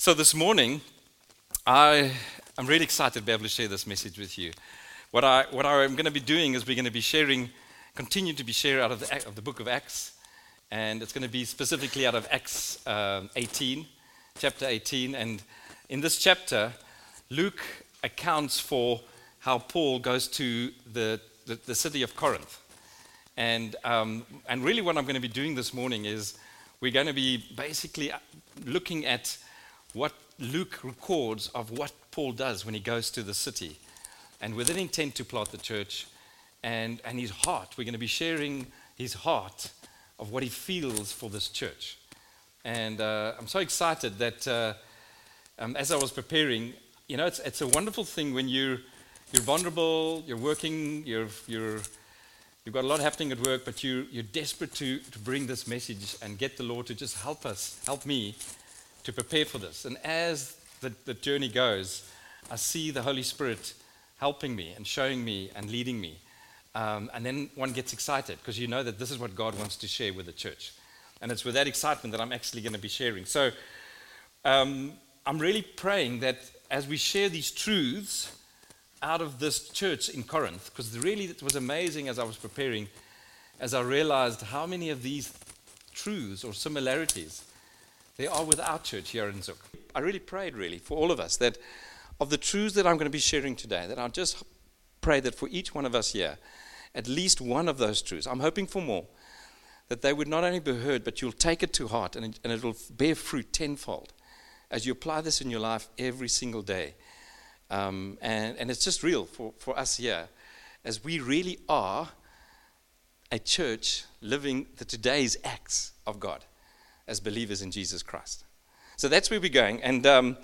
So this morning, I am really excited to be able to share this message with you. What, I, what I'm going to be doing is we're going to be sharing, continue to be sharing out of the, of the book of Acts, and it's going to be specifically out of Acts uh, 18, chapter 18. And in this chapter, Luke accounts for how Paul goes to the, the, the city of Corinth. And, um, and really, what I'm going to be doing this morning is we're going to be basically looking at what Luke records of what Paul does when he goes to the city, and with an intent to plant the church, and, and his heart. We're going to be sharing his heart of what he feels for this church. And uh, I'm so excited that uh, um, as I was preparing, you know, it's, it's a wonderful thing when you're, you're vulnerable, you're working, you're, you're, you've got a lot happening at work, but you, you're desperate to, to bring this message and get the Lord to just help us, help me to prepare for this. And as the, the journey goes, I see the Holy Spirit helping me and showing me and leading me. Um, and then one gets excited because you know that this is what God wants to share with the church. And it's with that excitement that I'm actually going to be sharing. So um, I'm really praying that as we share these truths out of this church in Corinth, because really it was amazing as I was preparing, as I realized how many of these truths or similarities they are with our church here in Zug. I really prayed, really, for all of us that of the truths that I'm going to be sharing today, that I'll just pray that for each one of us here, at least one of those truths, I'm hoping for more, that they would not only be heard, but you'll take it to heart and it, and it will bear fruit tenfold as you apply this in your life every single day. Um, and, and it's just real for, for us here, as we really are a church living the today's acts of God as believers in Jesus Christ. So that's where we're going. And um,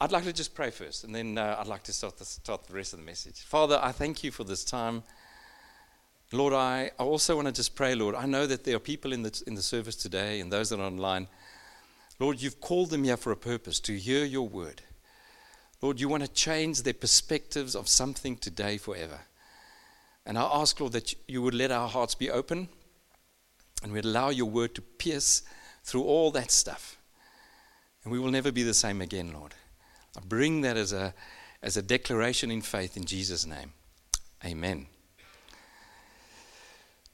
I'd like to just pray first, and then uh, I'd like to start the, start the rest of the message. Father, I thank you for this time. Lord, I, I also want to just pray, Lord. I know that there are people in the, in the service today and those that are online. Lord, you've called them here for a purpose to hear your word. Lord, you want to change their perspectives of something today forever. And I ask, Lord, that you would let our hearts be open and we'd allow your word to pierce through all that stuff. And we will never be the same again, Lord. I bring that as a, as a declaration in faith in Jesus' name. Amen.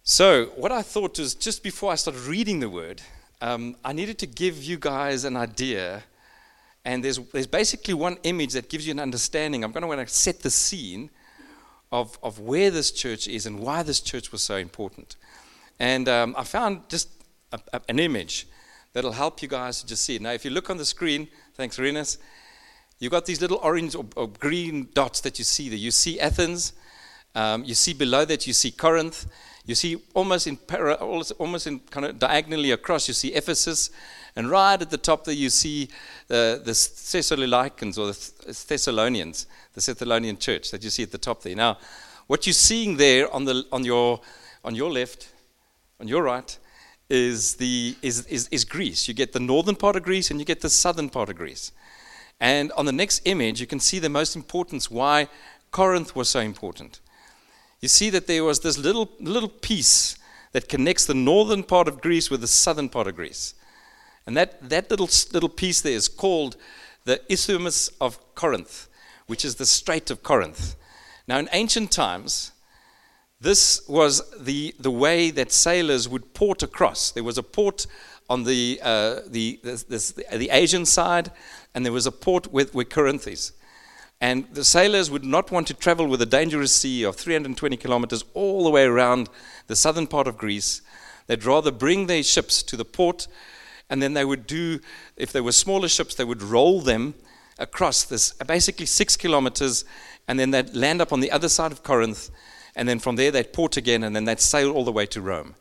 So, what I thought was just before I started reading the word, um, I needed to give you guys an idea. And there's, there's basically one image that gives you an understanding. I'm going to want to set the scene of, of where this church is and why this church was so important. And um, I found just a, a, an image that'll help you guys to just see. Now, if you look on the screen, thanks, Renus, you've got these little orange or, or green dots that you see there. You see Athens, um, you see below that, you see Corinth, you see almost in almost in kind of diagonally across, you see Ephesus, and right at the top there you see the, the Thessalonians or the Thessalonians, the Thessalonian church that you see at the top there. Now, what you're seeing there on the on your on your left, on your right, is, the, is, is, is Greece. You get the northern part of Greece and you get the southern part of Greece. And on the next image, you can see the most importance why Corinth was so important. You see that there was this little, little piece that connects the northern part of Greece with the southern part of Greece. And that, that little, little piece there is called the Isthmus of Corinth, which is the Strait of Corinth. Now, in ancient times, this was the, the way that sailors would port across. There was a port on the, uh, the, this, this, the Asian side, and there was a port with, with Corinth is. And the sailors would not want to travel with a dangerous sea of 320 kilometers all the way around the southern part of Greece. They'd rather bring their ships to the port, and then they would do, if they were smaller ships, they would roll them across this basically six kilometers, and then they'd land up on the other side of Corinth and then from there they'd port again, and then they'd sail all the way to Rome.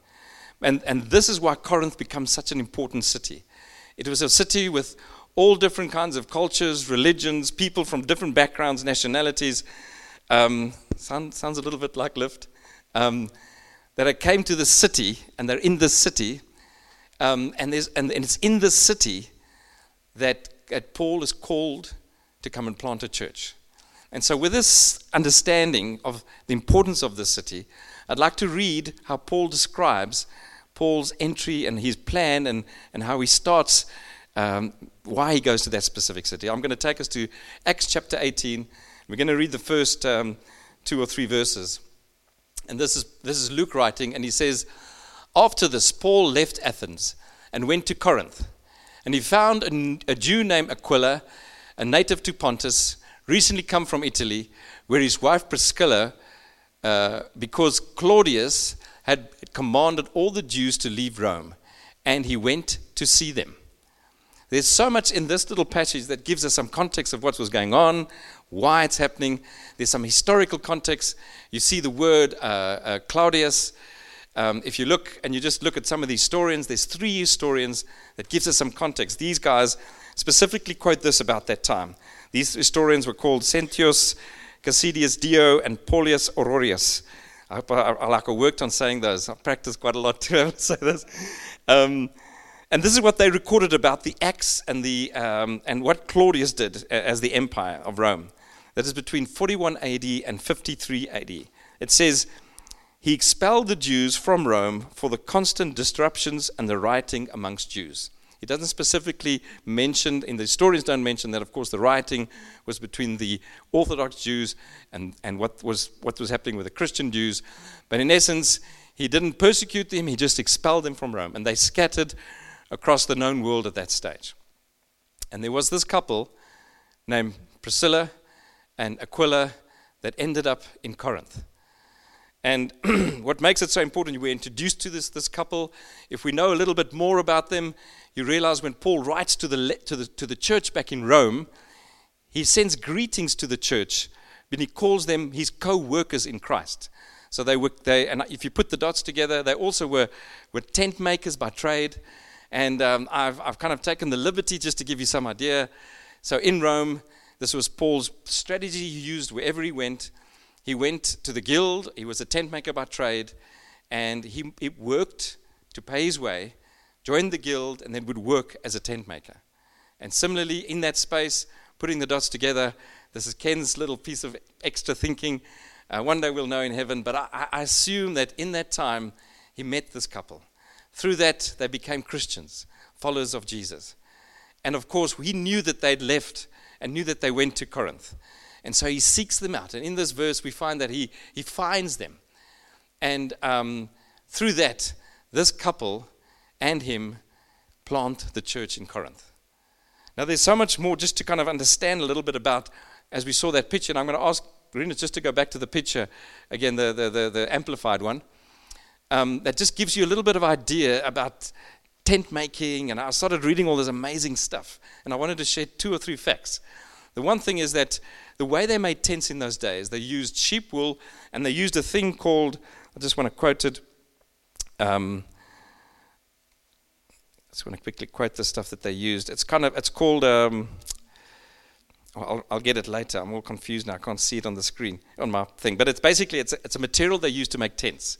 And, and this is why Corinth becomes such an important city. It was a city with all different kinds of cultures, religions, people from different backgrounds, nationalities. Um, sound, sounds a little bit like Lift. Um, that I came to the city, and they're in this city, um, and, and, and, it's in this city that, that Paul is called to come and plant a church. And so, with this understanding of the importance of this city, I'd like to read how Paul describes Paul's entry and his plan and, and how he starts um, why he goes to that specific city. I'm going to take us to Acts chapter 18. We're going to read the first um, two or three verses. And this is, this is Luke writing, and he says, After this, Paul left Athens and went to Corinth. And he found a, a Jew named Aquila, a native to Pontus, recently come from Italy, where his wife Priscilla, uh, because Claudius had commanded all the Jews to leave Rome, and he went to see them. There's so much in this little passage that gives us some context of what was going on, why it's happening. There's some historical context. You see the word uh, uh, Claudius. Um, if you look and you just look at some of the historians, there's three historians that gives us some context. These guys specifically quote this about that time. These historians were called Sentius, Cassidius Dio, and Paulius Ororius. I hope I, I, like I worked on saying those. I practiced quite a lot to say this. Um, and this is what they recorded about the acts and, the, um, and what Claudius did as the empire of Rome. That is between 41 AD and 53 AD. It says, He expelled the Jews from Rome for the constant disruptions and the rioting amongst Jews. It doesn't specifically mention, in the historians don't mention that, of course, the rioting was between the Orthodox Jews and, and what, was, what was happening with the Christian Jews. But in essence, he didn't persecute them, he just expelled them from Rome. And they scattered across the known world at that stage. And there was this couple named Priscilla and Aquila that ended up in Corinth. And what makes it so important, we're introduced to this, this couple. If we know a little bit more about them, you realize when Paul writes to the, to, the, to the church back in Rome, he sends greetings to the church, but he calls them his co workers in Christ. So they were, they, and if you put the dots together, they also were, were tent makers by trade. And um, I've, I've kind of taken the liberty just to give you some idea. So in Rome, this was Paul's strategy he used wherever he went. He went to the guild, he was a tent maker by trade, and he, he worked to pay his way, joined the guild, and then would work as a tent maker. And similarly, in that space, putting the dots together, this is Ken's little piece of extra thinking. Uh, one day we'll know in heaven, but I, I assume that in that time, he met this couple. Through that, they became Christians, followers of Jesus. And of course, he knew that they'd left and knew that they went to Corinth. And so he seeks them out. And in this verse, we find that he, he finds them. And um, through that, this couple and him plant the church in Corinth. Now, there's so much more just to kind of understand a little bit about as we saw that picture. And I'm going to ask Rena just to go back to the picture again, the, the, the, the amplified one um, that just gives you a little bit of idea about tent making. And I started reading all this amazing stuff. And I wanted to share two or three facts. The one thing is that the way they made tents in those days, they used sheep wool and they used a thing called, I just want to quote it. Um, I just want to quickly quote the stuff that they used. It's kind of, it's called, um, I'll, I'll, get it later. I'm all confused now. I can't see it on the screen, on my thing. But it's basically, it's a, it's a material they use to make tents.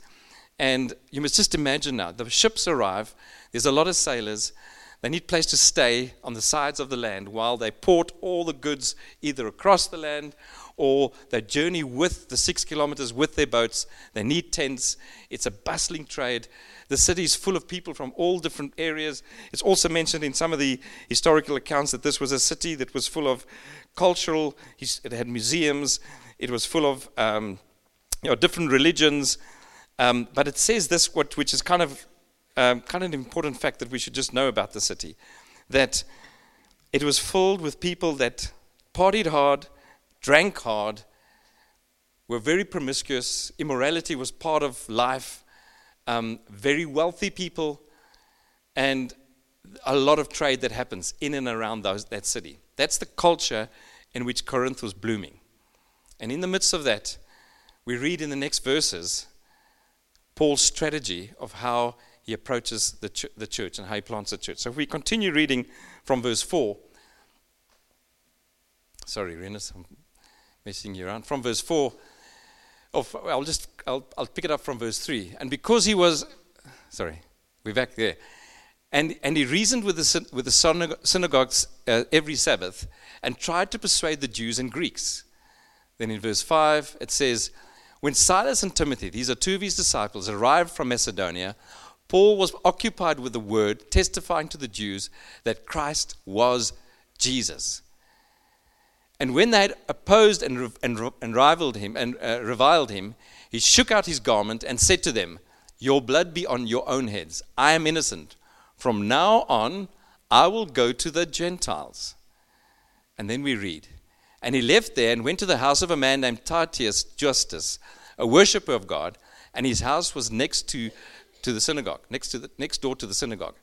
And you must just imagine now the ships arrive, there's a lot of sailors. They need place to stay on the sides of the land while they port all the goods either across the land or they journey with the six kilometers with their boats. They need tents. It's a bustling trade. The city is full of people from all different areas. It's also mentioned in some of the historical accounts that this was a city that was full of cultural, it had museums, it was full of um, you know, different religions, um, but it says this, what, which is kind of, um, kind of an important fact that we should just know about the city that it was filled with people that partied hard, drank hard, were very promiscuous, immorality was part of life, um, very wealthy people, and a lot of trade that happens in and around those, that city. That's the culture in which Corinth was blooming. And in the midst of that, we read in the next verses Paul's strategy of how he approaches the, ch- the church and how he plants the church. So if we continue reading from verse 4, sorry, Renus, I'm messing you around. From verse 4, of, I'll just I'll, I'll pick it up from verse 3. And because he was, sorry, we're back there. And, and he reasoned with the, with the synagogues uh, every Sabbath and tried to persuade the Jews and Greeks. Then in verse 5, it says, when Silas and Timothy, these are two of his disciples, arrived from Macedonia, Paul was occupied with the word, testifying to the Jews that Christ was Jesus. And when they had opposed and, and, and rivaled him and uh, reviled him, he shook out his garment and said to them, Your blood be on your own heads. I am innocent. From now on, I will go to the Gentiles. And then we read, And he left there and went to the house of a man named Titius Justus, a worshipper of God, and his house was next to, to the synagogue, next, to the, next door to the synagogue.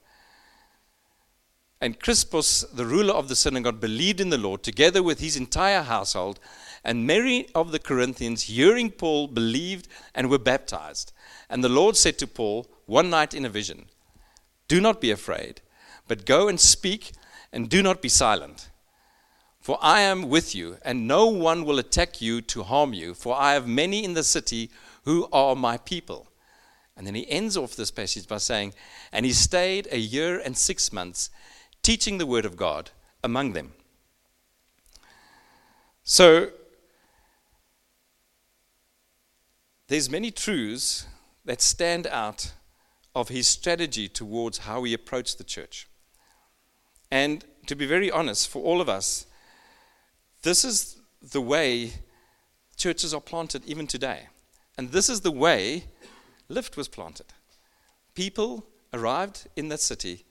And Crispus, the ruler of the synagogue, believed in the Lord together with his entire household. And many of the Corinthians, hearing Paul, believed and were baptized. And the Lord said to Paul one night in a vision, Do not be afraid, but go and speak, and do not be silent. For I am with you, and no one will attack you to harm you, for I have many in the city who are my people. And then he ends off this passage by saying, And he stayed a year and six months teaching the word of God among them. So there's many truths that stand out of his strategy towards how he approached the church. And to be very honest, for all of us, this is the way churches are planted even today. And this is the way Lift was planted. People arrived in that city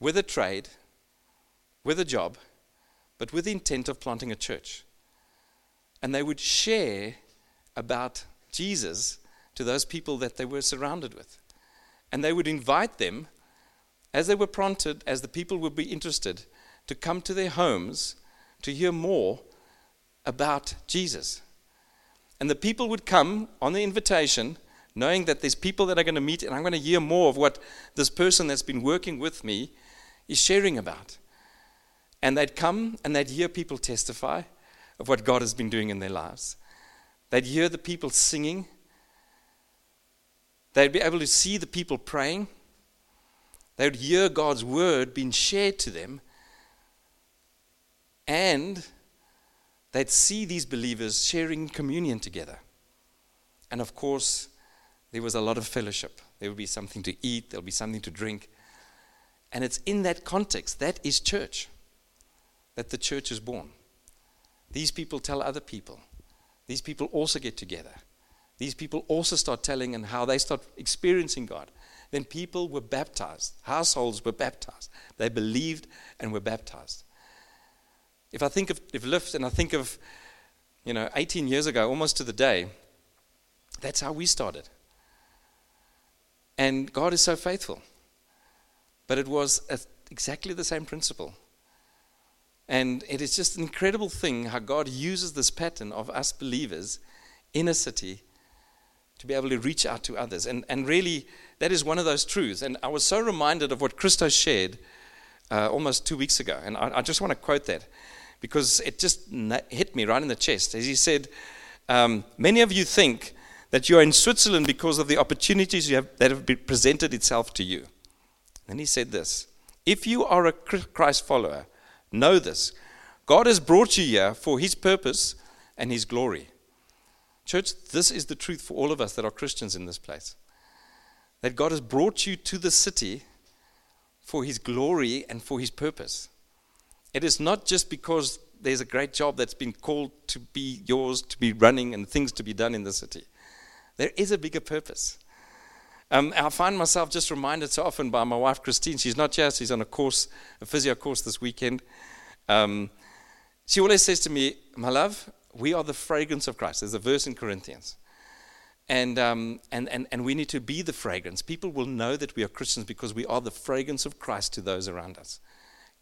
with a trade, with a job, but with the intent of planting a church. And they would share about Jesus to those people that they were surrounded with. And they would invite them, as they were planted, as the people would be interested, to come to their homes to hear more about Jesus. And the people would come on the invitation, knowing that there's people that are going to meet, and I'm going to hear more of what this person that's been working with me is sharing about. And they'd come and they'd hear people testify of what God has been doing in their lives. They'd hear the people singing. They'd be able to see the people praying. They would hear God's word being shared to them. And they'd see these believers sharing communion together. And of course, there was a lot of fellowship. There would be something to eat, there'll be something to drink. And it's in that context, that is church, that the church is born. These people tell other people. These people also get together. These people also start telling and how they start experiencing God. Then people were baptized, households were baptized. They believed and were baptized. If I think of if Lift and I think of, you know, 18 years ago, almost to the day, that's how we started. And God is so faithful. But it was a, exactly the same principle. And it is just an incredible thing how God uses this pattern of us believers in a city to be able to reach out to others. And, and really, that is one of those truths. And I was so reminded of what Christo shared uh, almost two weeks ago. And I, I, just want to quote that because it just hit me right in the chest. As he said, um, Many of you think that you are in Switzerland because of the opportunities have, that have presented itself to you. And he said this If you are a Christ follower, know this God has brought you here for his purpose and his glory. Church, this is the truth for all of us that are Christians in this place. That God has brought you to the city for his glory and for his purpose. It is not just because there's a great job that's been called to be yours, to be running, and things to be done in the city. There is a bigger purpose. Um, I find myself just reminded so often by my wife Christine. She's not here; she's on a course, a physio course this weekend. Um, she always says to me, "My love, we are the fragrance of Christ." There's a verse in Corinthians, and um, and and and we need to be the fragrance. People will know that we are Christians because we are the fragrance of Christ to those around us.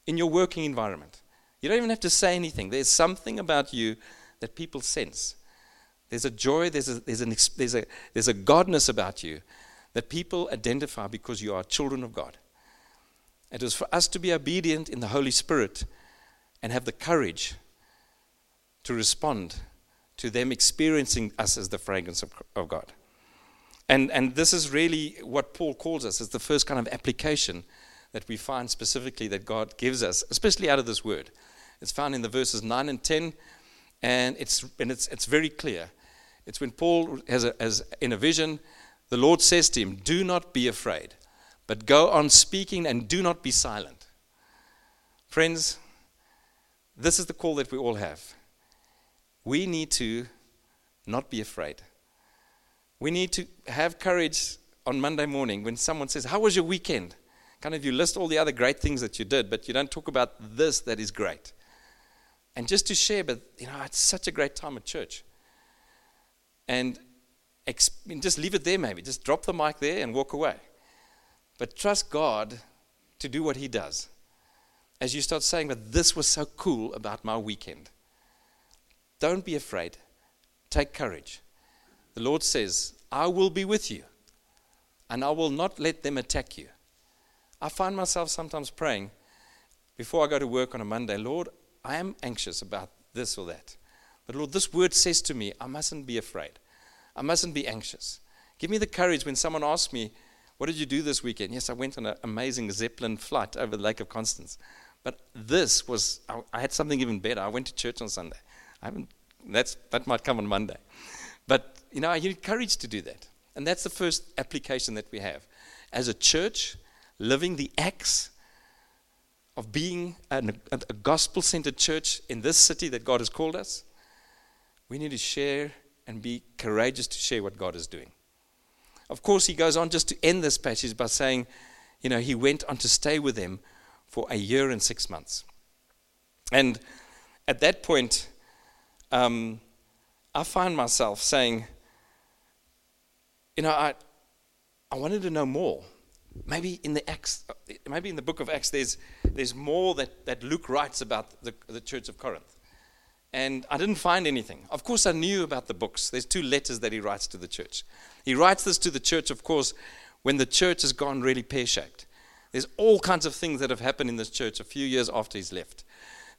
In your working environment, you don't even have to say anything. There's something about you that people sense. There's a joy. There's a there's an there's a there's a godness about you that people identify because you are children of God. It is for us to be obedient in the Holy Spirit and have the courage to respond to them experiencing us as the fragrance of, of God. And, and this is really what Paul calls us as the first kind of application that we find specifically that God gives us, especially out of this word. It's found in the verses 9 and 10, and it's, and it's, it's very clear. It's when Paul has, a, has in a vision the Lord says to him, Do not be afraid, but go on speaking and do not be silent. Friends, this is the call that we all have. We need to not be afraid. We need to have courage on Monday morning when someone says, How was your weekend? Kind of you list all the other great things that you did, but you don't talk about this that is great. And just to share, but you know, it's such a great time at church. And just leave it there, maybe. Just drop the mic there and walk away. But trust God to do what He does. As you start saying, but this was so cool about my weekend. Don't be afraid. Take courage. The Lord says, I will be with you, and I will not let them attack you. I find myself sometimes praying before I go to work on a Monday, Lord, I am anxious about this or that. But Lord, this word says to me, I mustn't be afraid. I mustn't be anxious. Give me the courage when someone asks me, What did you do this weekend? Yes, I went on an amazing Zeppelin flight over the Lake of Constance. But this was, I, I had something even better. I went to church on Sunday. I haven't, that's, that might come on Monday. But, you know, I need courage to do that. And that's the first application that we have. As a church, living the acts of being an, a, a gospel centered church in this city that God has called us, we need to share and be courageous to share what God is doing. Of course, he goes on just to end this passage by saying, you know, he went on to stay with them for a year and six months. And at that point, um, I find myself saying, you know, I, I wanted to know more. Maybe in the Acts, maybe in the book of Acts, there's, there's more that, that Luke writes about the, the church of Corinth. And I didn't find anything. Of course, I knew about the books. There's two letters that he writes to the church. He writes this to the church, of course, when the church has gone really pear shaped. There's all kinds of things that have happened in this church a few years after he's left.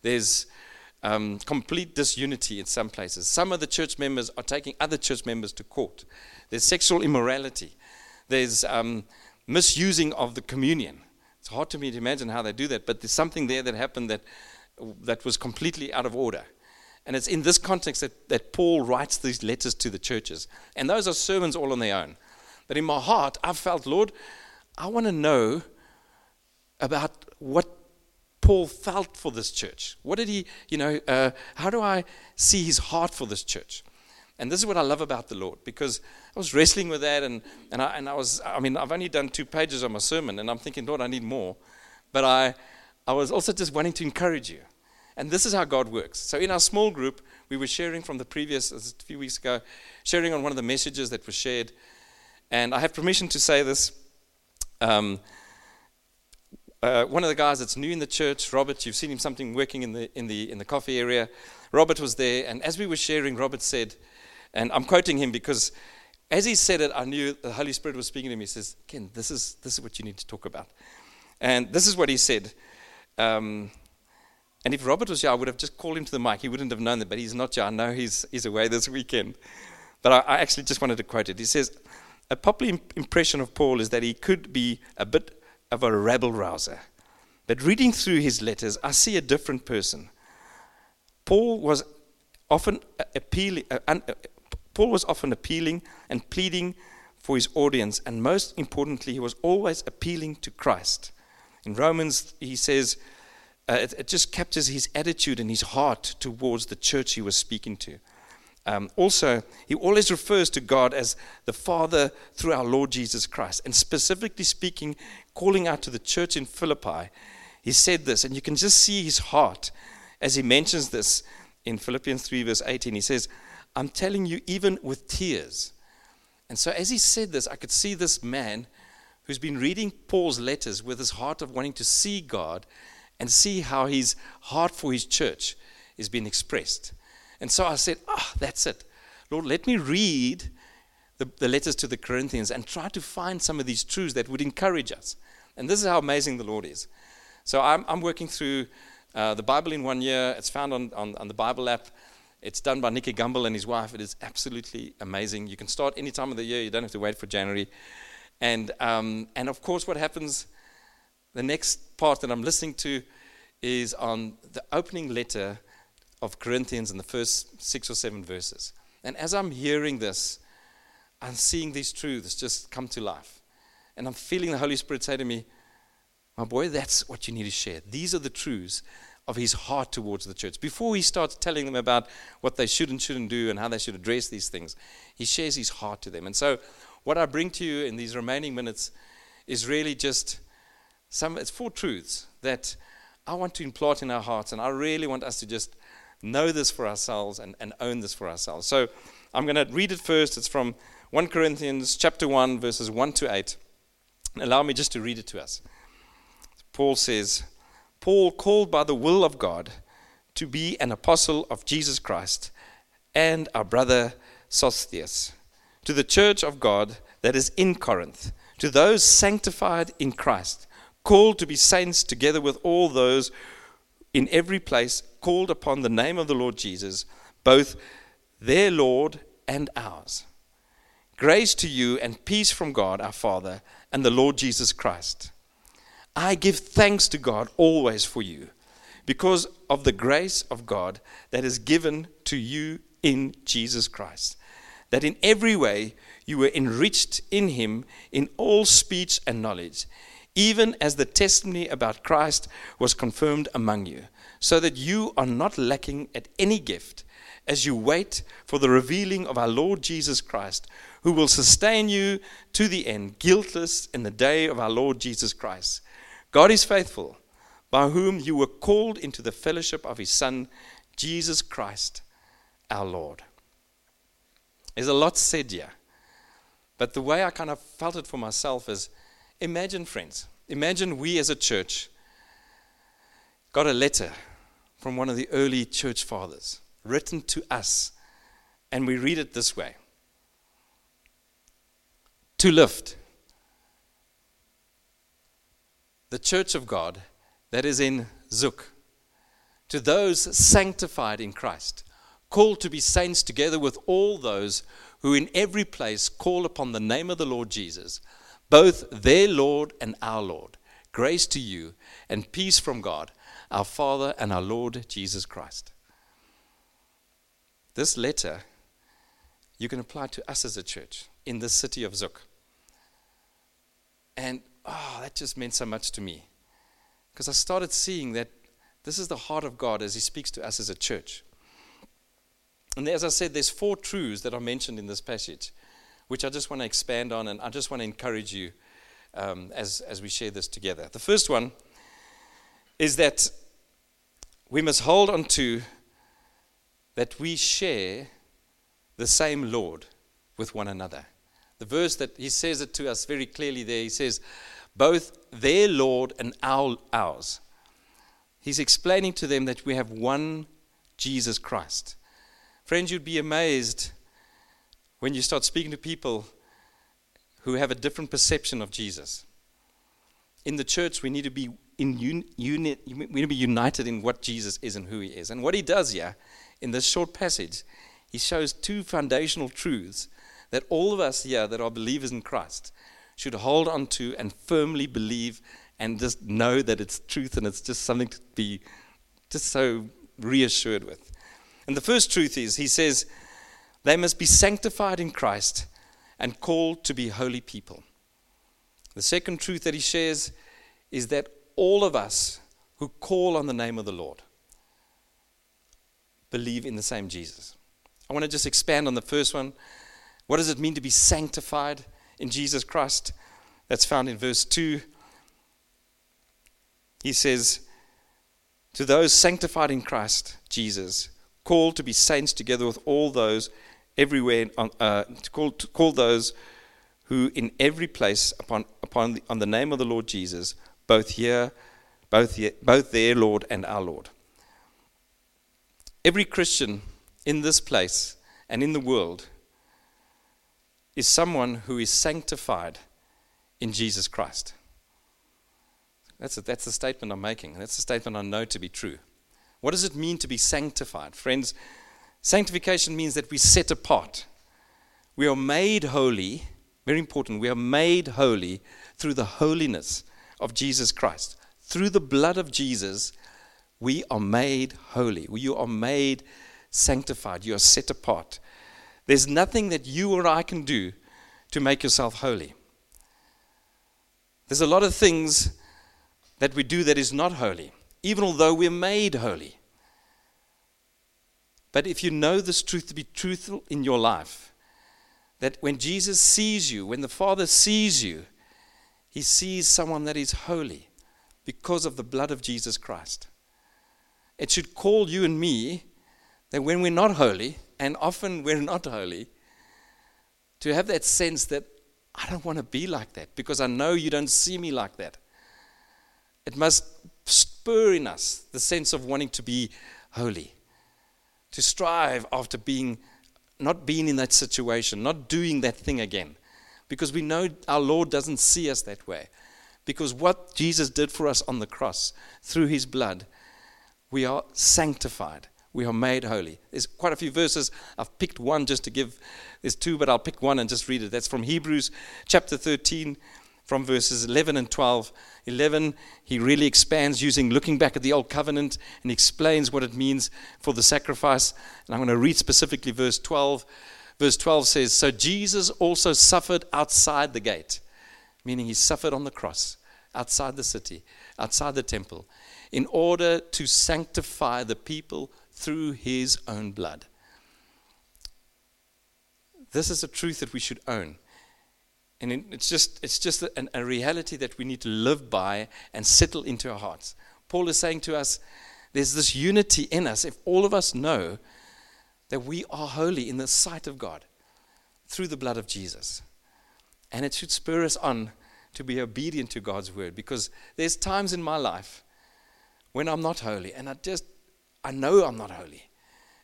There's um, complete disunity in some places. Some of the church members are taking other church members to court. There's sexual immorality. There's um, misusing of the communion. It's hard to me to imagine how they do that, but there's something there that happened that, that was completely out of order. And it's in this context that, that Paul writes these letters to the churches. And those are sermons all on their own. But in my heart, I felt, Lord, I want to know about what Paul felt for this church. What did he, you know, uh, how do I see his heart for this church? And this is what I love about the Lord because I was wrestling with that and, and, I, and I was, I mean, I've only done two pages of my sermon and I'm thinking, Lord, I need more. But I, I was also just wanting to encourage you. And this is how God works. So in our small group, we were sharing from the previous, a few weeks ago, sharing on one of the messages that was shared. And I have permission to say this. Um, uh, one of the guys that's new in the church, Robert, you've seen him something working in the, in, the, in the coffee area. Robert was there, and as we were sharing, Robert said, and I'm quoting him because as he said it, I knew the Holy Spirit was speaking to me. He says, Ken, this is, this is what you need to talk about. And this is what he said. Um, and if Robert was here, I would have just called him to the mic. He wouldn't have known that, but he's not here. I know he's, he's away this weekend. But I, I actually just wanted to quote it. He says, A popular imp- impression of Paul is that he could be a bit of a rabble rouser. But reading through his letters, I see a different person. Paul was often appealing, uh, un, uh, Paul was often appealing and pleading for his audience, and most importantly, he was always appealing to Christ. In Romans, he says, uh, it, it, just captures his attitude and his heart towards the church he was speaking to. Um, also, he always refers to God as the Father through our Lord Jesus Christ. And specifically speaking, calling out to the church in Philippi, he said this, and you can just see his heart as he mentions this in Philippians 3, verse 18. He says, I'm telling you, even with tears. And so, as he said this, I could see this man who's been reading Paul's letters with his heart of wanting to see God and see how his heart for his church is being expressed. And so I said, Ah, oh, that's it. Lord, let me read the, the letters to the Corinthians and try to find some of these truths that would encourage us. And this is how amazing the Lord is. So I'm, I'm working through uh, the Bible in one year. It's found on, on, on, the Bible app. It's done by Nicky Gumbel and his wife. It is absolutely amazing. You can start any time of the year. You don't have to wait for January. And, um, and of course, what happens the next part that I'm listening to is on the opening letter of Corinthians in the first six or seven verses. And as I'm hearing this, I'm seeing these truths just come to life. And I'm feeling the Holy Spirit say to me, My boy, that's what you need to share. These are the truths of his heart towards the church. Before he starts telling them about what they should and shouldn't do and how they should address these things, he shares his heart to them. And so, what I bring to you in these remaining minutes is really just some, it's four truths that I want to implant in our hearts, and I really want us to just know this for ourselves and, and own this for ourselves. So, I'm going to read it first. It's from 1 Corinthians chapter 1, verses 1 to 8. Allow me just to read it to us. Paul says, Paul, called by the will of God to be an apostle of Jesus Christ, and our brother Sosthenes, to the church of God that is in Corinth, to those sanctified in Christ, called to be saints together with all those in every place called upon the name of the Lord Jesus, both their Lord and ours. Grace to you and peace from God our Father and the Lord Jesus Christ. I give thanks to God always for you because of the grace of God that is given to you in Jesus Christ. That in every way you were enriched in him in all speech and knowledge, even as the testimony about Christ was confirmed among you, so that you are not lacking at any gift as you wait for the revealing of our Lord Jesus Christ, who will sustain you to the end, guiltless in the day of our Lord Jesus Christ. God is faithful, by whom you were called into the fellowship of his Son, Jesus Christ, our Lord. There's a lot said here, but the way I kind of felt it for myself is imagine, friends, imagine we as a church got a letter from one of the early church fathers written to us, and we read it this way. To lift the church of God that is in Zug, to those sanctified in Christ, called to be saints together with all those who in every place call upon the name of the Lord Jesus, both their Lord and our Lord. Grace to you and peace from God, our Father and our Lord Jesus Christ. This letter you can apply to us as a church in the city of Zug. And oh, that just meant so much to me. Because I started seeing that this is the heart of God as He speaks to us as a church. And as I said, there's four truths that are mentioned in this passage, which I just want to expand on, and I just want to encourage you um, as, as we share this together. The first one is that we must hold on to that we share the same Lord with one another. The verse that he says it to us very clearly there, he says, both their Lord and our, ours. He's explaining to them that we have one Jesus Christ. Friends, you'd be amazed when you start speaking to people who have a different perception of Jesus. In the church, we need to be in we need to be united in what Jesus is and who he is. And what he does here in this short passage, he shows two foundational truths that all of us here that are believers in Christ should hold on to and firmly believe and just know that it's truth and it's just something to be just so reassured with. And the first truth is, he says, they must be sanctified in Christ and called to be holy people. The second truth that he shares is that all of us who call on the name of the Lord believe in the same Jesus. I want to just expand on the first one. What does it mean to be sanctified? in Jesus Christ. That's found in verse 2. He says, To those sanctified in Christ Jesus, called to be saints together with all those everywhere, uh, to call, to call those who in every place upon, upon the, on the name of the Lord Jesus, both here, both, here, both their Lord and our Lord. Every Christian in this place and in the world is someone who is sanctified in Jesus Christ. That's, a, that's the statement I'm making. That's the statement I know to be true. What does it mean to be sanctified? Friends, sanctification means that we set apart. We are made holy, very important, we are made holy through the holiness of Jesus Christ. Through the blood of Jesus, we are made holy. You are made sanctified. You are set apart. There's nothing that you or I can do to make yourself holy. There's a lot of things that we do that is not holy, even although we're made holy. But if you know this truth to be truthful in your life, that when Jesus sees you, when the Father sees you, he sees someone that is holy because of the blood of Jesus Christ. It should call you and me that when we're not holy, and often we're not holy, to have that sense that I don't want to be like that because I know you don't see me like that. It must spur in us the sense of wanting to be holy, to strive after being, not being in that situation, not doing that thing again, because we know our Lord doesn't see us that way. Because what Jesus did for us on the cross through his blood, we are sanctified we are made holy. There's quite a few verses. I've picked one just to give. There's two, but I'll pick one and just read it. That's from Hebrews chapter 13, from verses 11 and 12. 11, he really expands using looking back at the old covenant and explains what it means for the sacrifice. And I'm going to read specifically verse 12. Verse 12 says, So Jesus also suffered outside the gate, meaning he suffered on the cross, outside the city, outside the temple, in order to sanctify the people through his own blood. This is a truth that we should own. And it's just, it's just a, a reality that we need to live by and settle into our hearts. Paul is saying to us, there's this unity in us. If all of us know that we are holy in the sight of God through the blood of Jesus, and it should spur us on to be obedient to God's word because there's times in my life when I'm not holy and I just I know I'm not holy.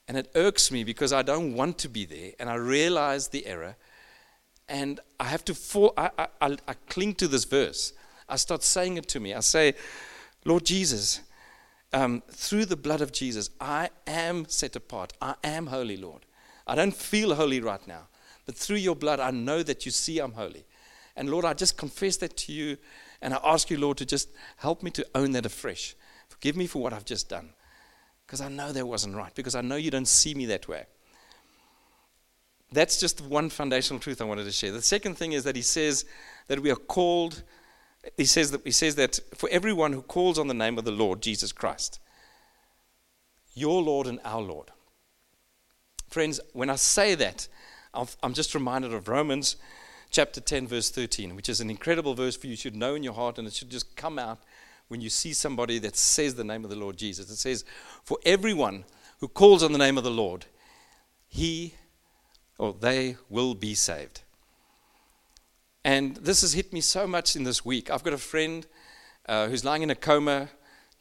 And it irks me because I don't want to be there. And I realize the error. And I have to fall, I, I, I cling to this verse. I start saying it to me. I say, Lord Jesus, um, through the blood of Jesus, I am set apart. I am holy, Lord. I don't feel holy right now. But through your blood, I know that you see I'm holy. And Lord, I just confess that to you. And I ask you, Lord, to just help me to own that afresh. Forgive me for what I've just done because I know that wasn't right, because I know you don't see me that way. That's just one foundational truth I wanted to share. The second thing is that he says that we are called, he says that, he says that for everyone who calls on the name of the Lord Jesus Christ, your Lord and our Lord. Friends, when I say that, I'm just reminded of Romans chapter 10, verse 13, which is an incredible verse for you should know in your heart and it should just come out when you see somebody that says the name of the Lord Jesus. It says, For everyone who calls on the name of the Lord, he or they will be saved. And this has hit me so much in this week. I've got a friend uh, who's lying in a coma.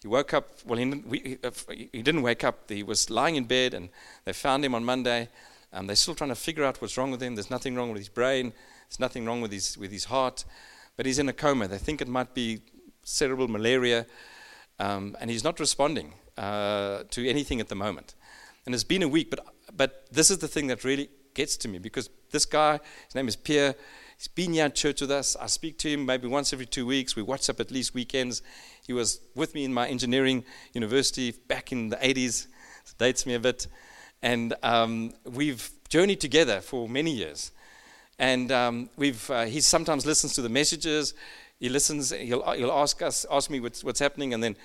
He woke up, well, he didn't, we, uh, he didn't wake up. He was lying in bed, and they found him on Monday. Um, they're still trying to figure out what's wrong with him. There's nothing wrong with his brain, there's nothing wrong with his, with his heart, but he's in a coma. They think it might be cerebral malaria, um, and he's not responding uh, to anything at the moment. And it's been a week, but, but this is the thing that really gets to me because this guy, his name is Pierre, he's been here at church with us. I speak to him maybe once every two weeks. We WhatsApp at least weekends. He was with me in my engineering university back in the 80s. It dates me a bit. And um, we've journeyed together for many years. And um, we've, uh, he sometimes listens to the messages he listens. He'll, he'll ask us, ask me what's, what's happening, and then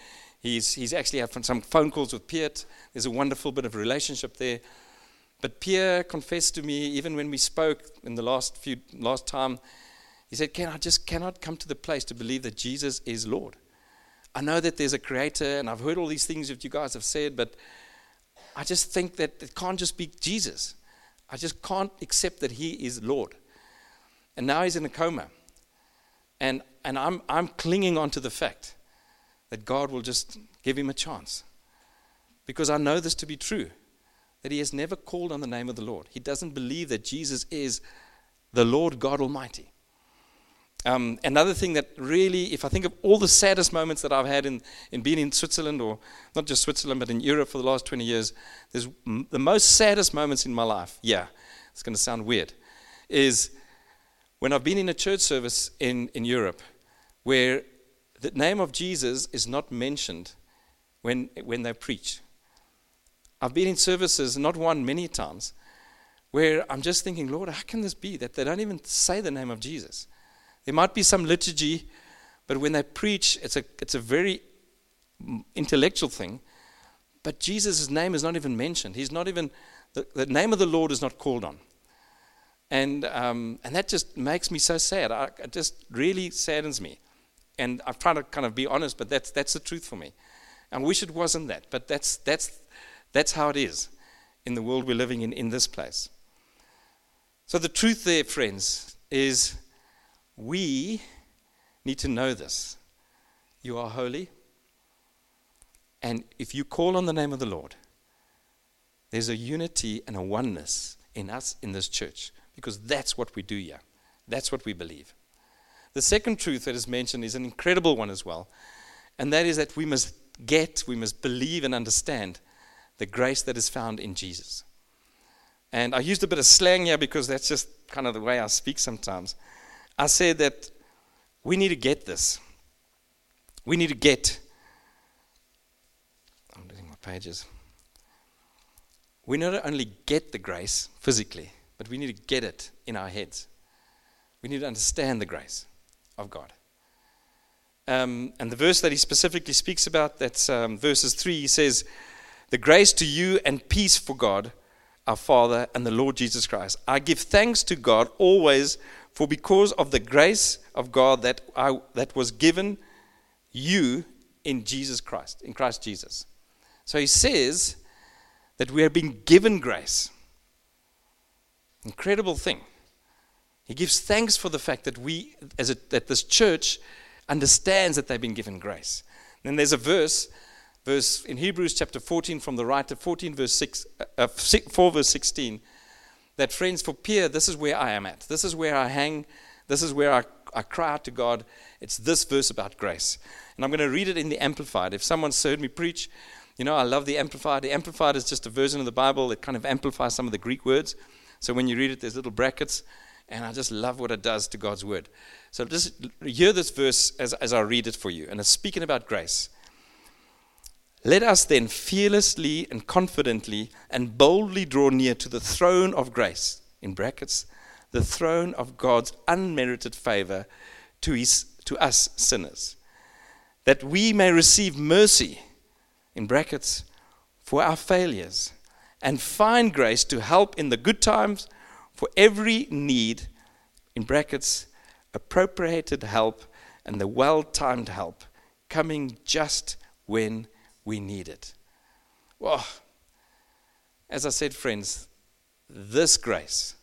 he's, he's actually had some phone calls with Piet. There's a wonderful bit of relationship there. But Pierre confessed to me, even when we spoke in the last few last time, he said, "Can I just cannot come to the place to believe that Jesus is Lord? I know that there's a Creator, and I've heard all these things that you guys have said, but I just think that it can't just be Jesus. I just can't accept that He is Lord. And now he's in a coma, and and I'm, I'm clinging on to the fact that God will just give him a chance. Because I know this to be true that he has never called on the name of the Lord. He doesn't believe that Jesus is the Lord God Almighty. Um, another thing that really, if I think of all the saddest moments that I've had in, in being in Switzerland, or not just Switzerland, but in Europe for the last 20 years, there's m- the most saddest moments in my life, yeah, it's going to sound weird, is when I've been in a church service in, in Europe where the name of Jesus is not mentioned when, when they preach. I've been in services, not one, many times, where I'm just thinking, Lord, how can this be that they don't even say the name of Jesus? There might be some liturgy, but when they preach, it's a, it's a very intellectual thing. But Jesus' name is not even mentioned. He's not even, the, the name of the Lord is not called on. And, um, and that just makes me so sad. I, it just really saddens me. And I'm trying to kind of be honest, but that's, that's the truth for me. I wish it wasn't that, but that's, that's, that's how it is in the world we're living in in this place. So, the truth there, friends, is we need to know this. You are holy, and if you call on the name of the Lord, there's a unity and a oneness in us in this church because that's what we do here. That's what we believe. The second truth that is mentioned is an incredible one as well, and that is that we must get, we must believe and understand the grace that is found in Jesus. And I used a bit of slang here because that's just kind of the way I speak sometimes. I said that we need to get this. We need to get. I'm losing my pages. We not only get the grace physically, but we need to get it in our heads. We need to understand the grace of God. Um, and the verse that he specifically speaks about, that's um, verses 3, he says, The grace to you and peace for God, our Father, and the Lord Jesus Christ. I give thanks to God always, for because of the grace of God that, I, that was given you in Jesus Christ, in Christ Jesus. So he says that we are being given grace. Incredible thing. He gives thanks for the fact that we, as a, that this church, understands that they've been given grace. Then there's a verse, verse in Hebrews chapter 14 from the writer, 14 verse 6, uh, 4 verse 16, that friends, for Pierre, this is where I am at. This is where I hang. This is where I, I cry out to God. It's this verse about grace. And I'm going to read it in the Amplified. If someone's heard me preach, you know, I love the Amplified. The Amplified is just a version of the Bible that kind of amplifies some of the Greek words. So when you read it, there's little brackets. And I just love what it does to God's word. So just hear this verse as, as I read it for you. And it's speaking about grace. Let us then fearlessly and confidently and boldly draw near to the throne of grace, in brackets, the throne of God's unmerited favor to, his, to us sinners, that we may receive mercy, in brackets, for our failures, and find grace to help in the good times for every need, in brackets, appropriated help and the well timed help coming just when we need it. Well, as I said, friends, this grace,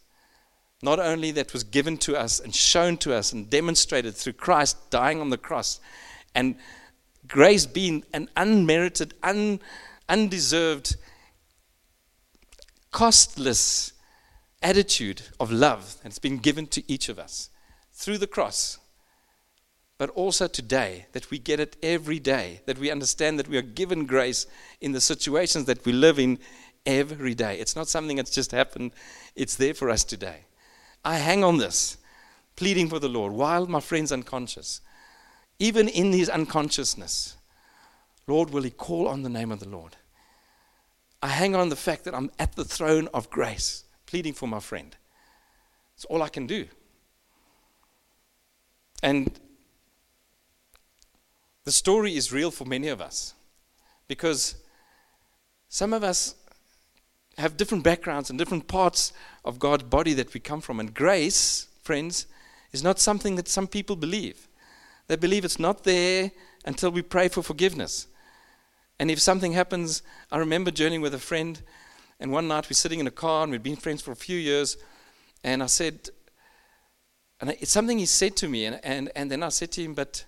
not only that was given to us and shown to us and demonstrated through Christ dying on the cross, and grace being an unmerited, un, undeserved, costless attitude of love that's been given to each of us through the cross, but also today, that we get it every day, that we understand that we are given grace in the situations that we live in every day. It's not something that's just happened, it's there for us today. I hang on this, pleading for the Lord, while my friend's unconscious. Even in his unconsciousness, Lord, will he call on the name of the Lord? I hang on the fact that I'm at the throne of grace, pleading for my friend. It's all I can do. And the story is real for many of us because some of us have different backgrounds and different parts of God's body that we come from. And grace, friends, is not something that some people believe. They believe it's not there until we pray for forgiveness. And if something happens, I remember journeying with a friend, and one night we're sitting in a car, and we'd been friends for a few years, and I said, and it's something he said to me, and, and, and then I said to him, But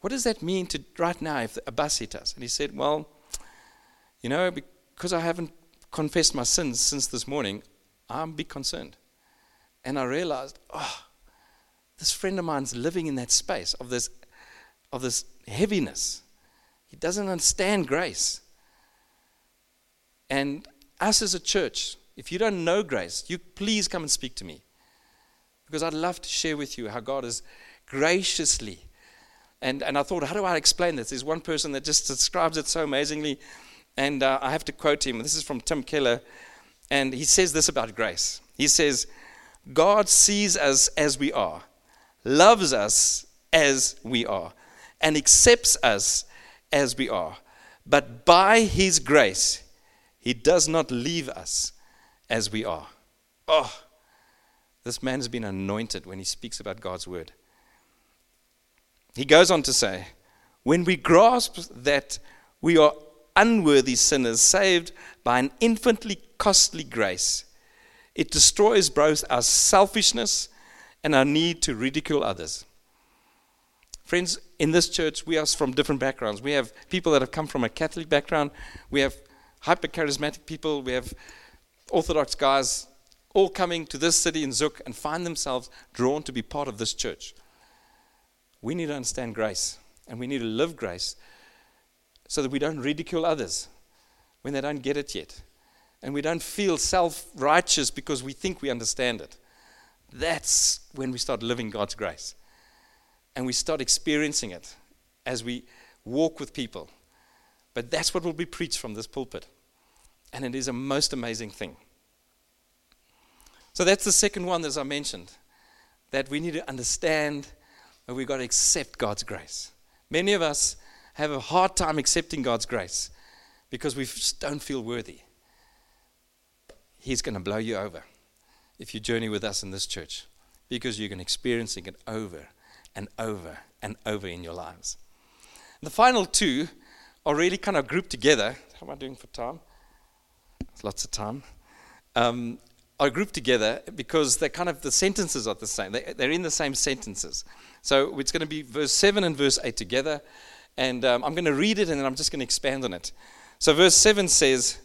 what does that mean to right now if a bus hit us? And he said, Well, you know, because I haven't confessed my sins since this morning, I'm a bit concerned. And I realized, oh, this friend of mine's living in that space of this, of this heaviness. He doesn't understand grace. And us as a church, if you don't know grace, you please come and speak to me because I'd love to share with you how God is graciously. And, and I thought, how do I explain this? There's one person that just describes it so amazingly, and uh, I have to quote him. This is from Tim Keller, And he says this about grace. He says, God sees us as we are, loves us as we are, and accepts us as we are. But by his grace, he does not leave us as we are. Oh, this man has been anointed when he speaks about God's word. He goes on to say, when we grasp that we are unworthy sinners saved by an infinitely costly grace, it destroys both our selfishness and our need to ridicule others. Friends, in this church, we are from different backgrounds. We have people that have come from a Catholic background, we have hyper charismatic people, we have Orthodox guys, all coming to this city in Zug and find themselves drawn to be part of this church. We need to understand grace and we need to live grace so that we don't ridicule others when they don't get it yet. And we don't feel self righteous because we think we understand it. That's when we start living God's grace. And we start experiencing it as we walk with people. But that's what will be preached from this pulpit. And it is a most amazing thing. So that's the second one, as I mentioned, that we need to understand that we've got to accept God's grace. Many of us have a hard time accepting God's grace because we just don't feel worthy. He's going to blow you over if you journey with us in this church because you're going to it over and over and over in your lives. The final two are really kind of grouped together. How am I doing for time? lots of time. Um, are grouped together because they're kind of the sentences are the same. They, are in the same sentences. So it's going to be verse 7 and verse 8 together. And um, I'm going to read it and then I'm just going to expand on it. So verse 7 says,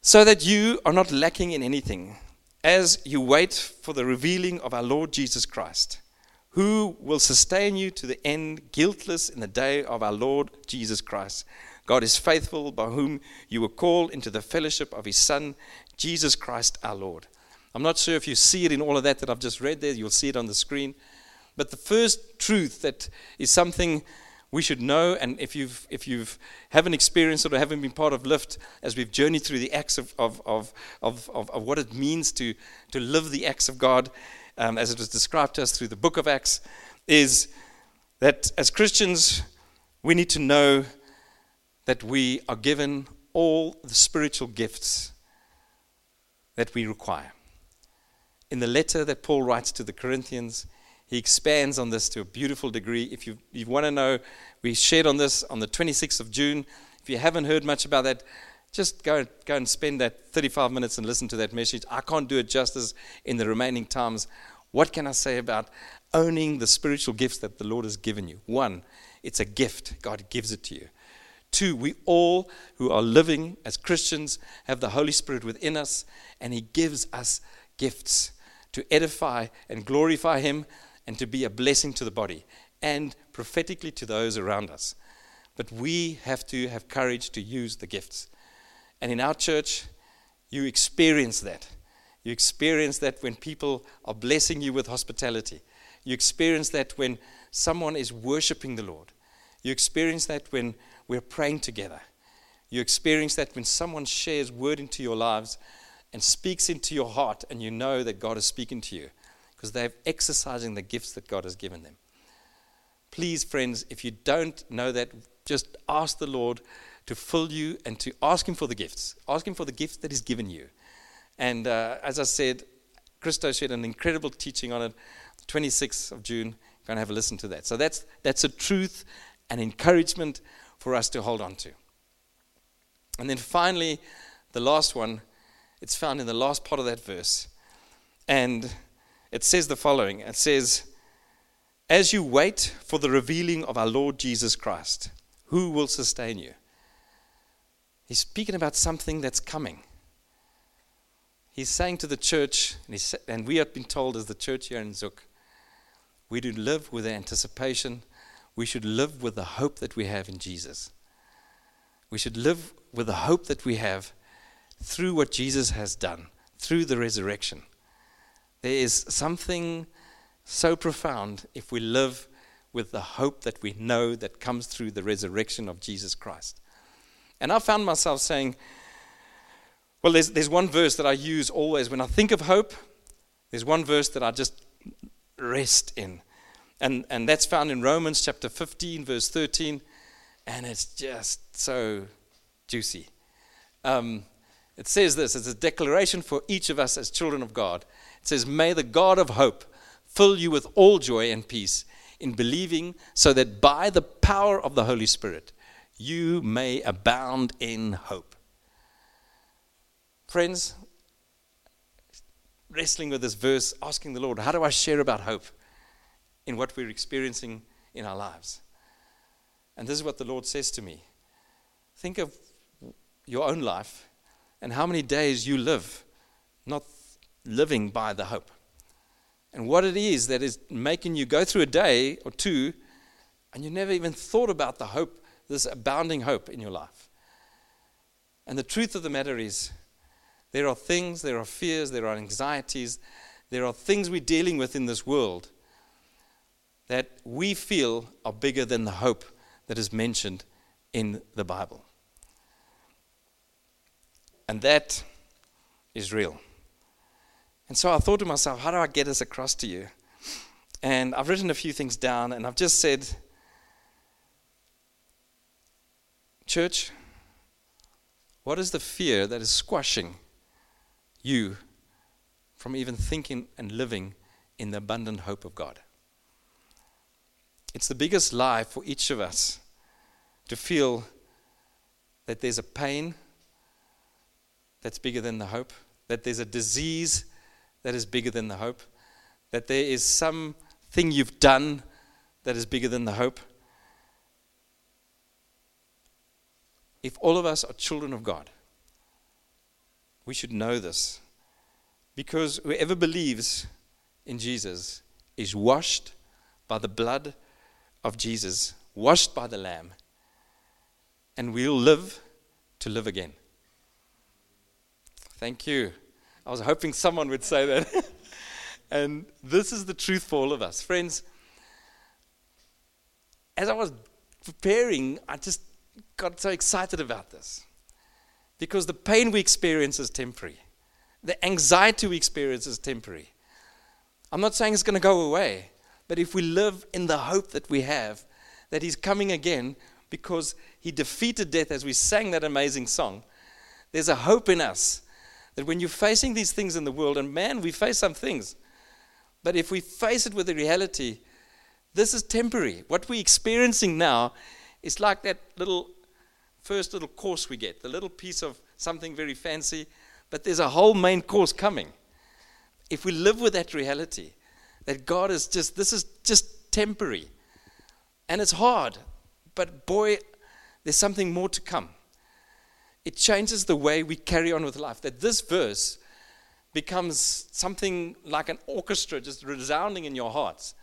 So that you are not lacking in anything, as you wait for the revealing of our Lord Jesus Christ, who will sustain you to the end, guiltless in the day of our Lord Jesus Christ. God is faithful, by whom you were called into the fellowship of his Son, Jesus Christ our Lord. I'm not sure if you see it in all of that that I've just read there, you'll see it on the screen. But the first truth that is something we should know, and if you've if you've haven't experienced it or haven't been part of Lift as we've journeyed through the acts of of of of, of, of what it means to to live the acts of God, um, as it was described to us through the book of Acts, is that as Christians we need to know that we are given all the spiritual gifts that we require. In the letter that Paul writes to the Corinthians, he expands on this to a beautiful degree. If you, you want to know, we shared on this on the 26th of June. If you haven't heard much about that, just go, go and spend that 35 minutes and listen to that message. I can't do it justice in the remaining times. What can I say about owning the spiritual gifts that the Lord has given you? One, it's a gift, God gives it to you. Two, we all who are living as Christians have the Holy Spirit within us, and He gives us gifts to edify and glorify Him and to be a blessing to the body and prophetically to those around us. But we have to have courage to use the gifts. And in our church, you experience that. You experience that when people are blessing you with hospitality. You experience that when someone is worshiping the Lord. You experience that when we're praying together. You experience that when someone shares word into your lives and speaks into your heart, and you know that God is speaking to you because they're exercising the gifts that God has given them. Please, friends, if you don't know that, just ask the Lord to fill you and to ask Him for the gifts. Ask Him for the gifts that He's given you. And uh, as I said, Christo shared an incredible teaching on it, 26th of June. Going to have a listen to that. So that's that's a truth and encouragement for us to hold on to. And then finally, the last one, it's found in the last part of that verse. And it says the following it says, As you wait for the revealing of our Lord Jesus Christ, who will sustain you? He's speaking about something that's coming. He's saying to the church, and, and we have been told as the church here in Zug, we do live with the anticipation we should live with the hope that we have in Jesus. We should live with the hope that we have through what Jesus has done, through the resurrection. There is something so profound if we live with the hope that we know that comes through the resurrection of Jesus Christ. And I found myself saying, Well, there's, there's one verse that I use always when I think of hope. There's one verse that I just rest in. And, and that's found in Romans chapter 15, verse 13. And it's just so juicy. Um, it says this it's a declaration for each of us as children of God. It says, May the God of hope fill you with all joy and peace in believing, so that by the power of the Holy Spirit you may abound in hope. Friends, wrestling with this verse, asking the Lord, how do I share about hope in what we're experiencing in our lives? And this is what the Lord says to me Think of your own life and how many days you live not living by the hope. And what it is that is making you go through a day or two and you never even thought about the hope, this abounding hope in your life. And the truth of the matter is, there are things, there are fears, there are anxieties, there are things we're dealing with in this world that we feel are bigger than the hope that is mentioned in the Bible. And that is real. And so I thought to myself, how do I get this across to you? And I've written a few things down, and I've just said, Church, what is the fear that is squashing you from even thinking and living in the abundant hope of God? It's the biggest lie for each of us to feel that there's a pain that's bigger than the hope, that there's a disease that is bigger than the hope, that there is something you've done that is bigger than the hope. If all of us are children of God, we should know this. Because whoever believes in Jesus is washed by the blood of Jesus, washed by the Lamb, and we'll live to live again. Thank you. I was hoping someone would say that. and this is the truth for all of us. Friends, as I was preparing, I just got so excited about this. Because the pain we experience is temporary, the anxiety we experience is temporary. I'm not saying it's going to go away, but if we live in the hope that we have, that He's coming again because He defeated death as we sang that amazing song, there's a hope in us that when you're facing these things in the world, and man, we face some things, but if we face it with the reality, this is temporary. What we're experiencing now is like that little first little course we get, the little piece of something very fancy, but there's a whole main course coming. If we live with that reality, that God is just, this is just temporary. And it's hard, but boy, there's something more to come it changes the way we carry on with life. That this verse becomes something like an orchestra just resounding in your hearts.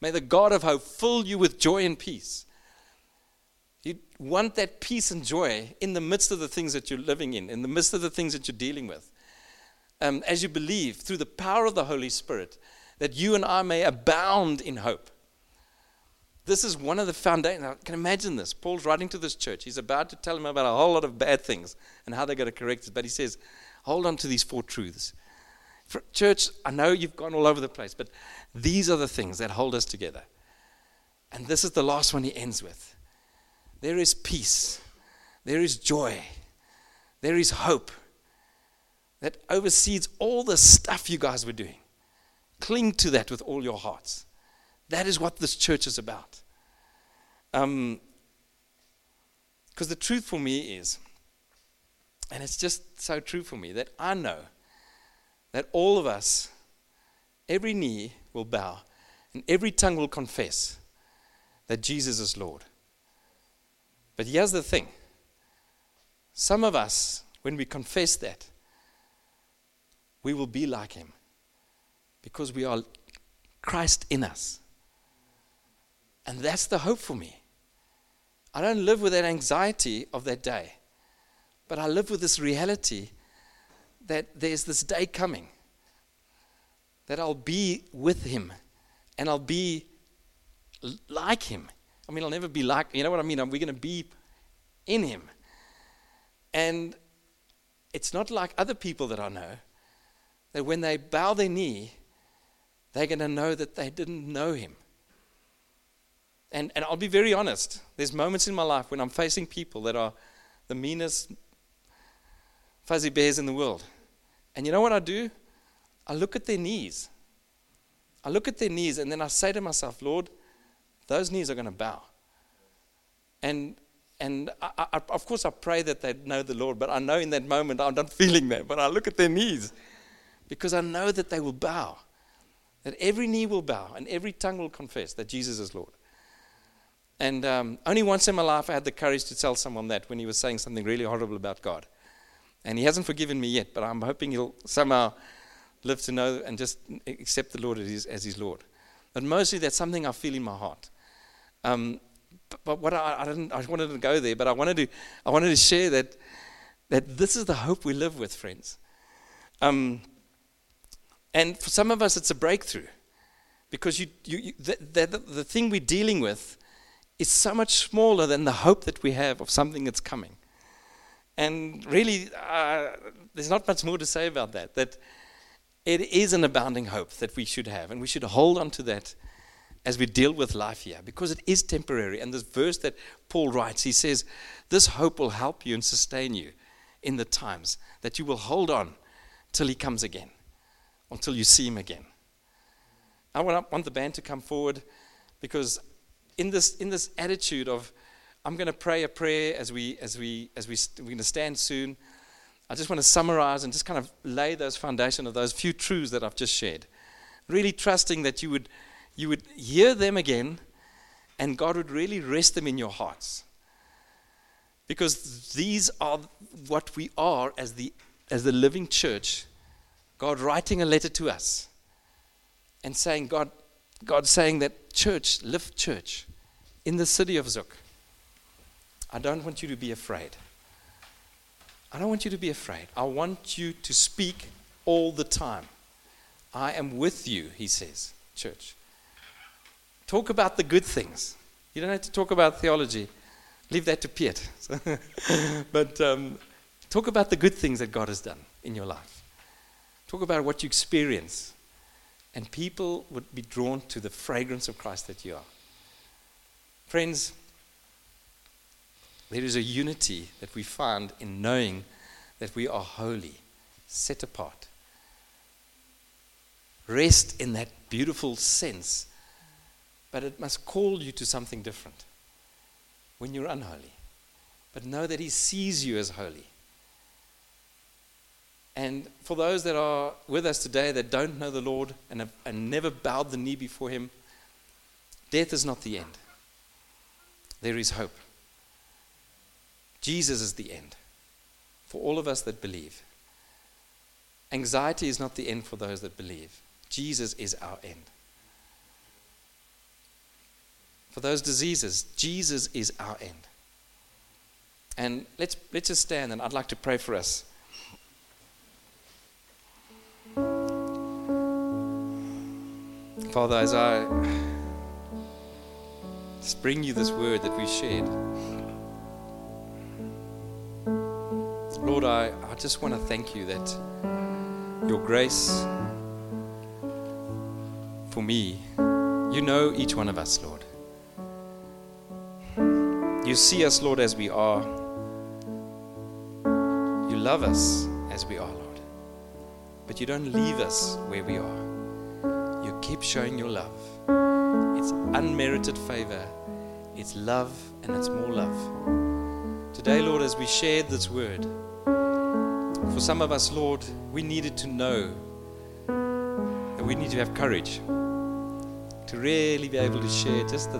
May the God of hope fill you with joy and peace. You want that peace and joy in the midst of the things that you're living in, in the midst of the things that you're dealing with. Um, as you believe through the power of the Holy Spirit, that you and I may abound in hope. This is one of the foundations. I can imagine this. Paul's writing to this church. He's about to tell them about a whole lot of bad things and how they're going to correct it. But he says, hold on to these four truths. For church, I know you've gone all over the place, but these are the things that hold us together. And this is the last one he ends with there is peace, there is joy, there is hope that oversees all the stuff you guys were doing. Cling to that with all your hearts. That is what this church is about. Because um, the truth for me is, and it's just so true for me, that I know that all of us, every knee will bow and every tongue will confess that Jesus is Lord. But here's the thing some of us, when we confess that, we will be like him because we are Christ in us. And that's the hope for me. I don't live with that anxiety of that day, but I live with this reality that there's this day coming that I'll be with Him and I'll be like Him. I mean, I'll never be like, you know what I mean? We're going to be in Him. And it's not like other people that I know, that when they bow their knee, they're going to know that they didn't know him. And, and I'll be very honest. There's moments in my life when I'm facing people that are the meanest fuzzy bears in the world. And you know what I do? I look at their knees. I look at their knees and then I say to myself, Lord, those knees are going to bow. And, and I, I, of course, I pray that they know the Lord, but I know in that moment I'm not feeling that. But I look at their knees because I know that they will bow, that every knee will bow and every tongue will confess that Jesus is Lord. And um, only once in my life I had the courage to tell someone that when he was saying something really horrible about God. And he hasn't forgiven me yet, but I'm hoping he'll somehow live to know and just accept the Lord as his, as his Lord. But mostly that's something I feel in my heart. Um, but, but, what I, I, didn't, I wanted to go there, but I wanted to, I wanted to share that, that this is the hope we live with, friends. Um, and for some of us, it's a breakthrough because you, you, you the, the, the thing we're dealing with is so much smaller than the hope that we have of something that's coming. And really, uh, there's not much more to say about that. That it is an abounding hope that we should have, and we should hold on to that as we deal with life here, because it is temporary. And this verse that Paul writes, he says, This hope will help you and sustain you in the times that you will hold on till he comes again, until you see him again. I want the band to come forward because in this, in this attitude of I'm going to pray a prayer as we as we as we we're going to stand soon. I just want to summarize and just kind of lay those foundation of those few truths that I've just shared. Really trusting that you would you would hear them again and God would really rest them in your hearts. Because these are what we are as the as the living church. God writing a letter to us and saying, God, God saying that church, live church in the city of Zug. I don't want you to be afraid. I don't want you to be afraid. I want you to speak all the time. I am with you, he says, church. Talk about the good things. You don't have to talk about theology. Leave that to Piet. but um, talk about the good things that God has done in your life. Talk about what you experience. And people would be drawn to the fragrance of Christ that you are. Friends, there is a unity that we find in knowing that we are holy, set apart. Rest in that beautiful sense, but it must call you to something different when you're unholy. But know that He sees you as holy. And for those that are with us today that don't know the Lord and have and never bowed the knee before Him, death is not the end. There is hope. Jesus is the end for all of us that believe. Anxiety is not the end for those that believe. Jesus is our end. For those diseases, Jesus is our end. And let's, let's just stand and I'd like to pray for us. Father, as I just bring you this word that we shared. Lord, I, I just want to thank you that your grace for me, you know each one of us, Lord. You see us, Lord, as we are. You love us as we are, Lord. But you don't leave us where we are. Keep showing your love. It's unmerited favor, it's love, and it's more love. Today, Lord, as we shared this word, for some of us, Lord, we needed to know that we need to have courage to really be able to share just the,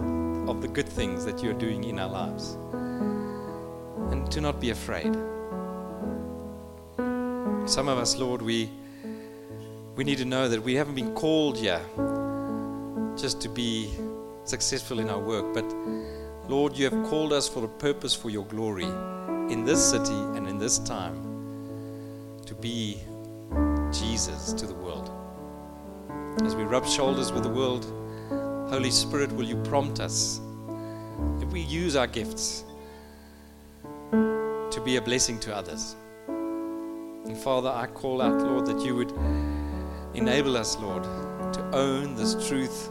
of the good things that you're doing in our lives and to not be afraid. Some of us, Lord, we, we need to know that we haven't been called here just to be successful in our work, but Lord, you have called us for a purpose for your glory in this city and in this time to be Jesus to the world. As we rub shoulders with the world, Holy Spirit, will you prompt us if we use our gifts to be a blessing to others? And Father, I call out, Lord, that you would enable us, Lord, to own this truth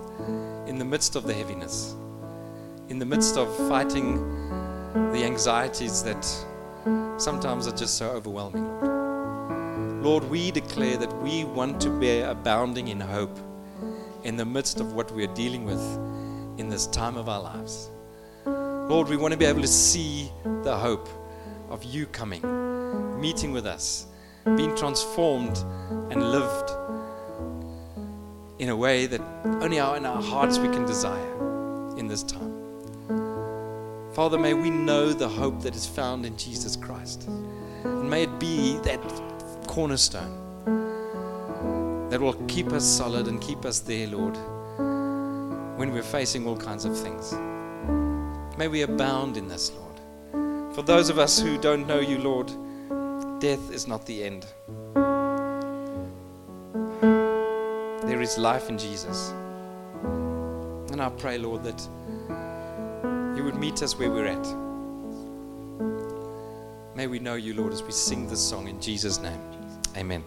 in the midst of the heaviness, in the midst of fighting the anxieties that sometimes are just so overwhelming, Lord. Lord, we declare that we want to be abounding in hope in the midst of what we are dealing with in this time of our lives. Lord, we want to be able to see the hope of you coming, meeting with us, being transformed and lived in a way that only our, in our hearts we can desire in this time. Father, may we know the hope that is found in Jesus Christ. And may it be that cornerstone that will keep us solid and keep us there, Lord, when we're facing all kinds of things. May we abound in this, Lord. For those of us who don't know you, Lord, death is not the end. There is life in Jesus. And I pray, Lord, that you would meet us where we're at. May we know you, Lord, as we sing this song in Jesus' name. Amen.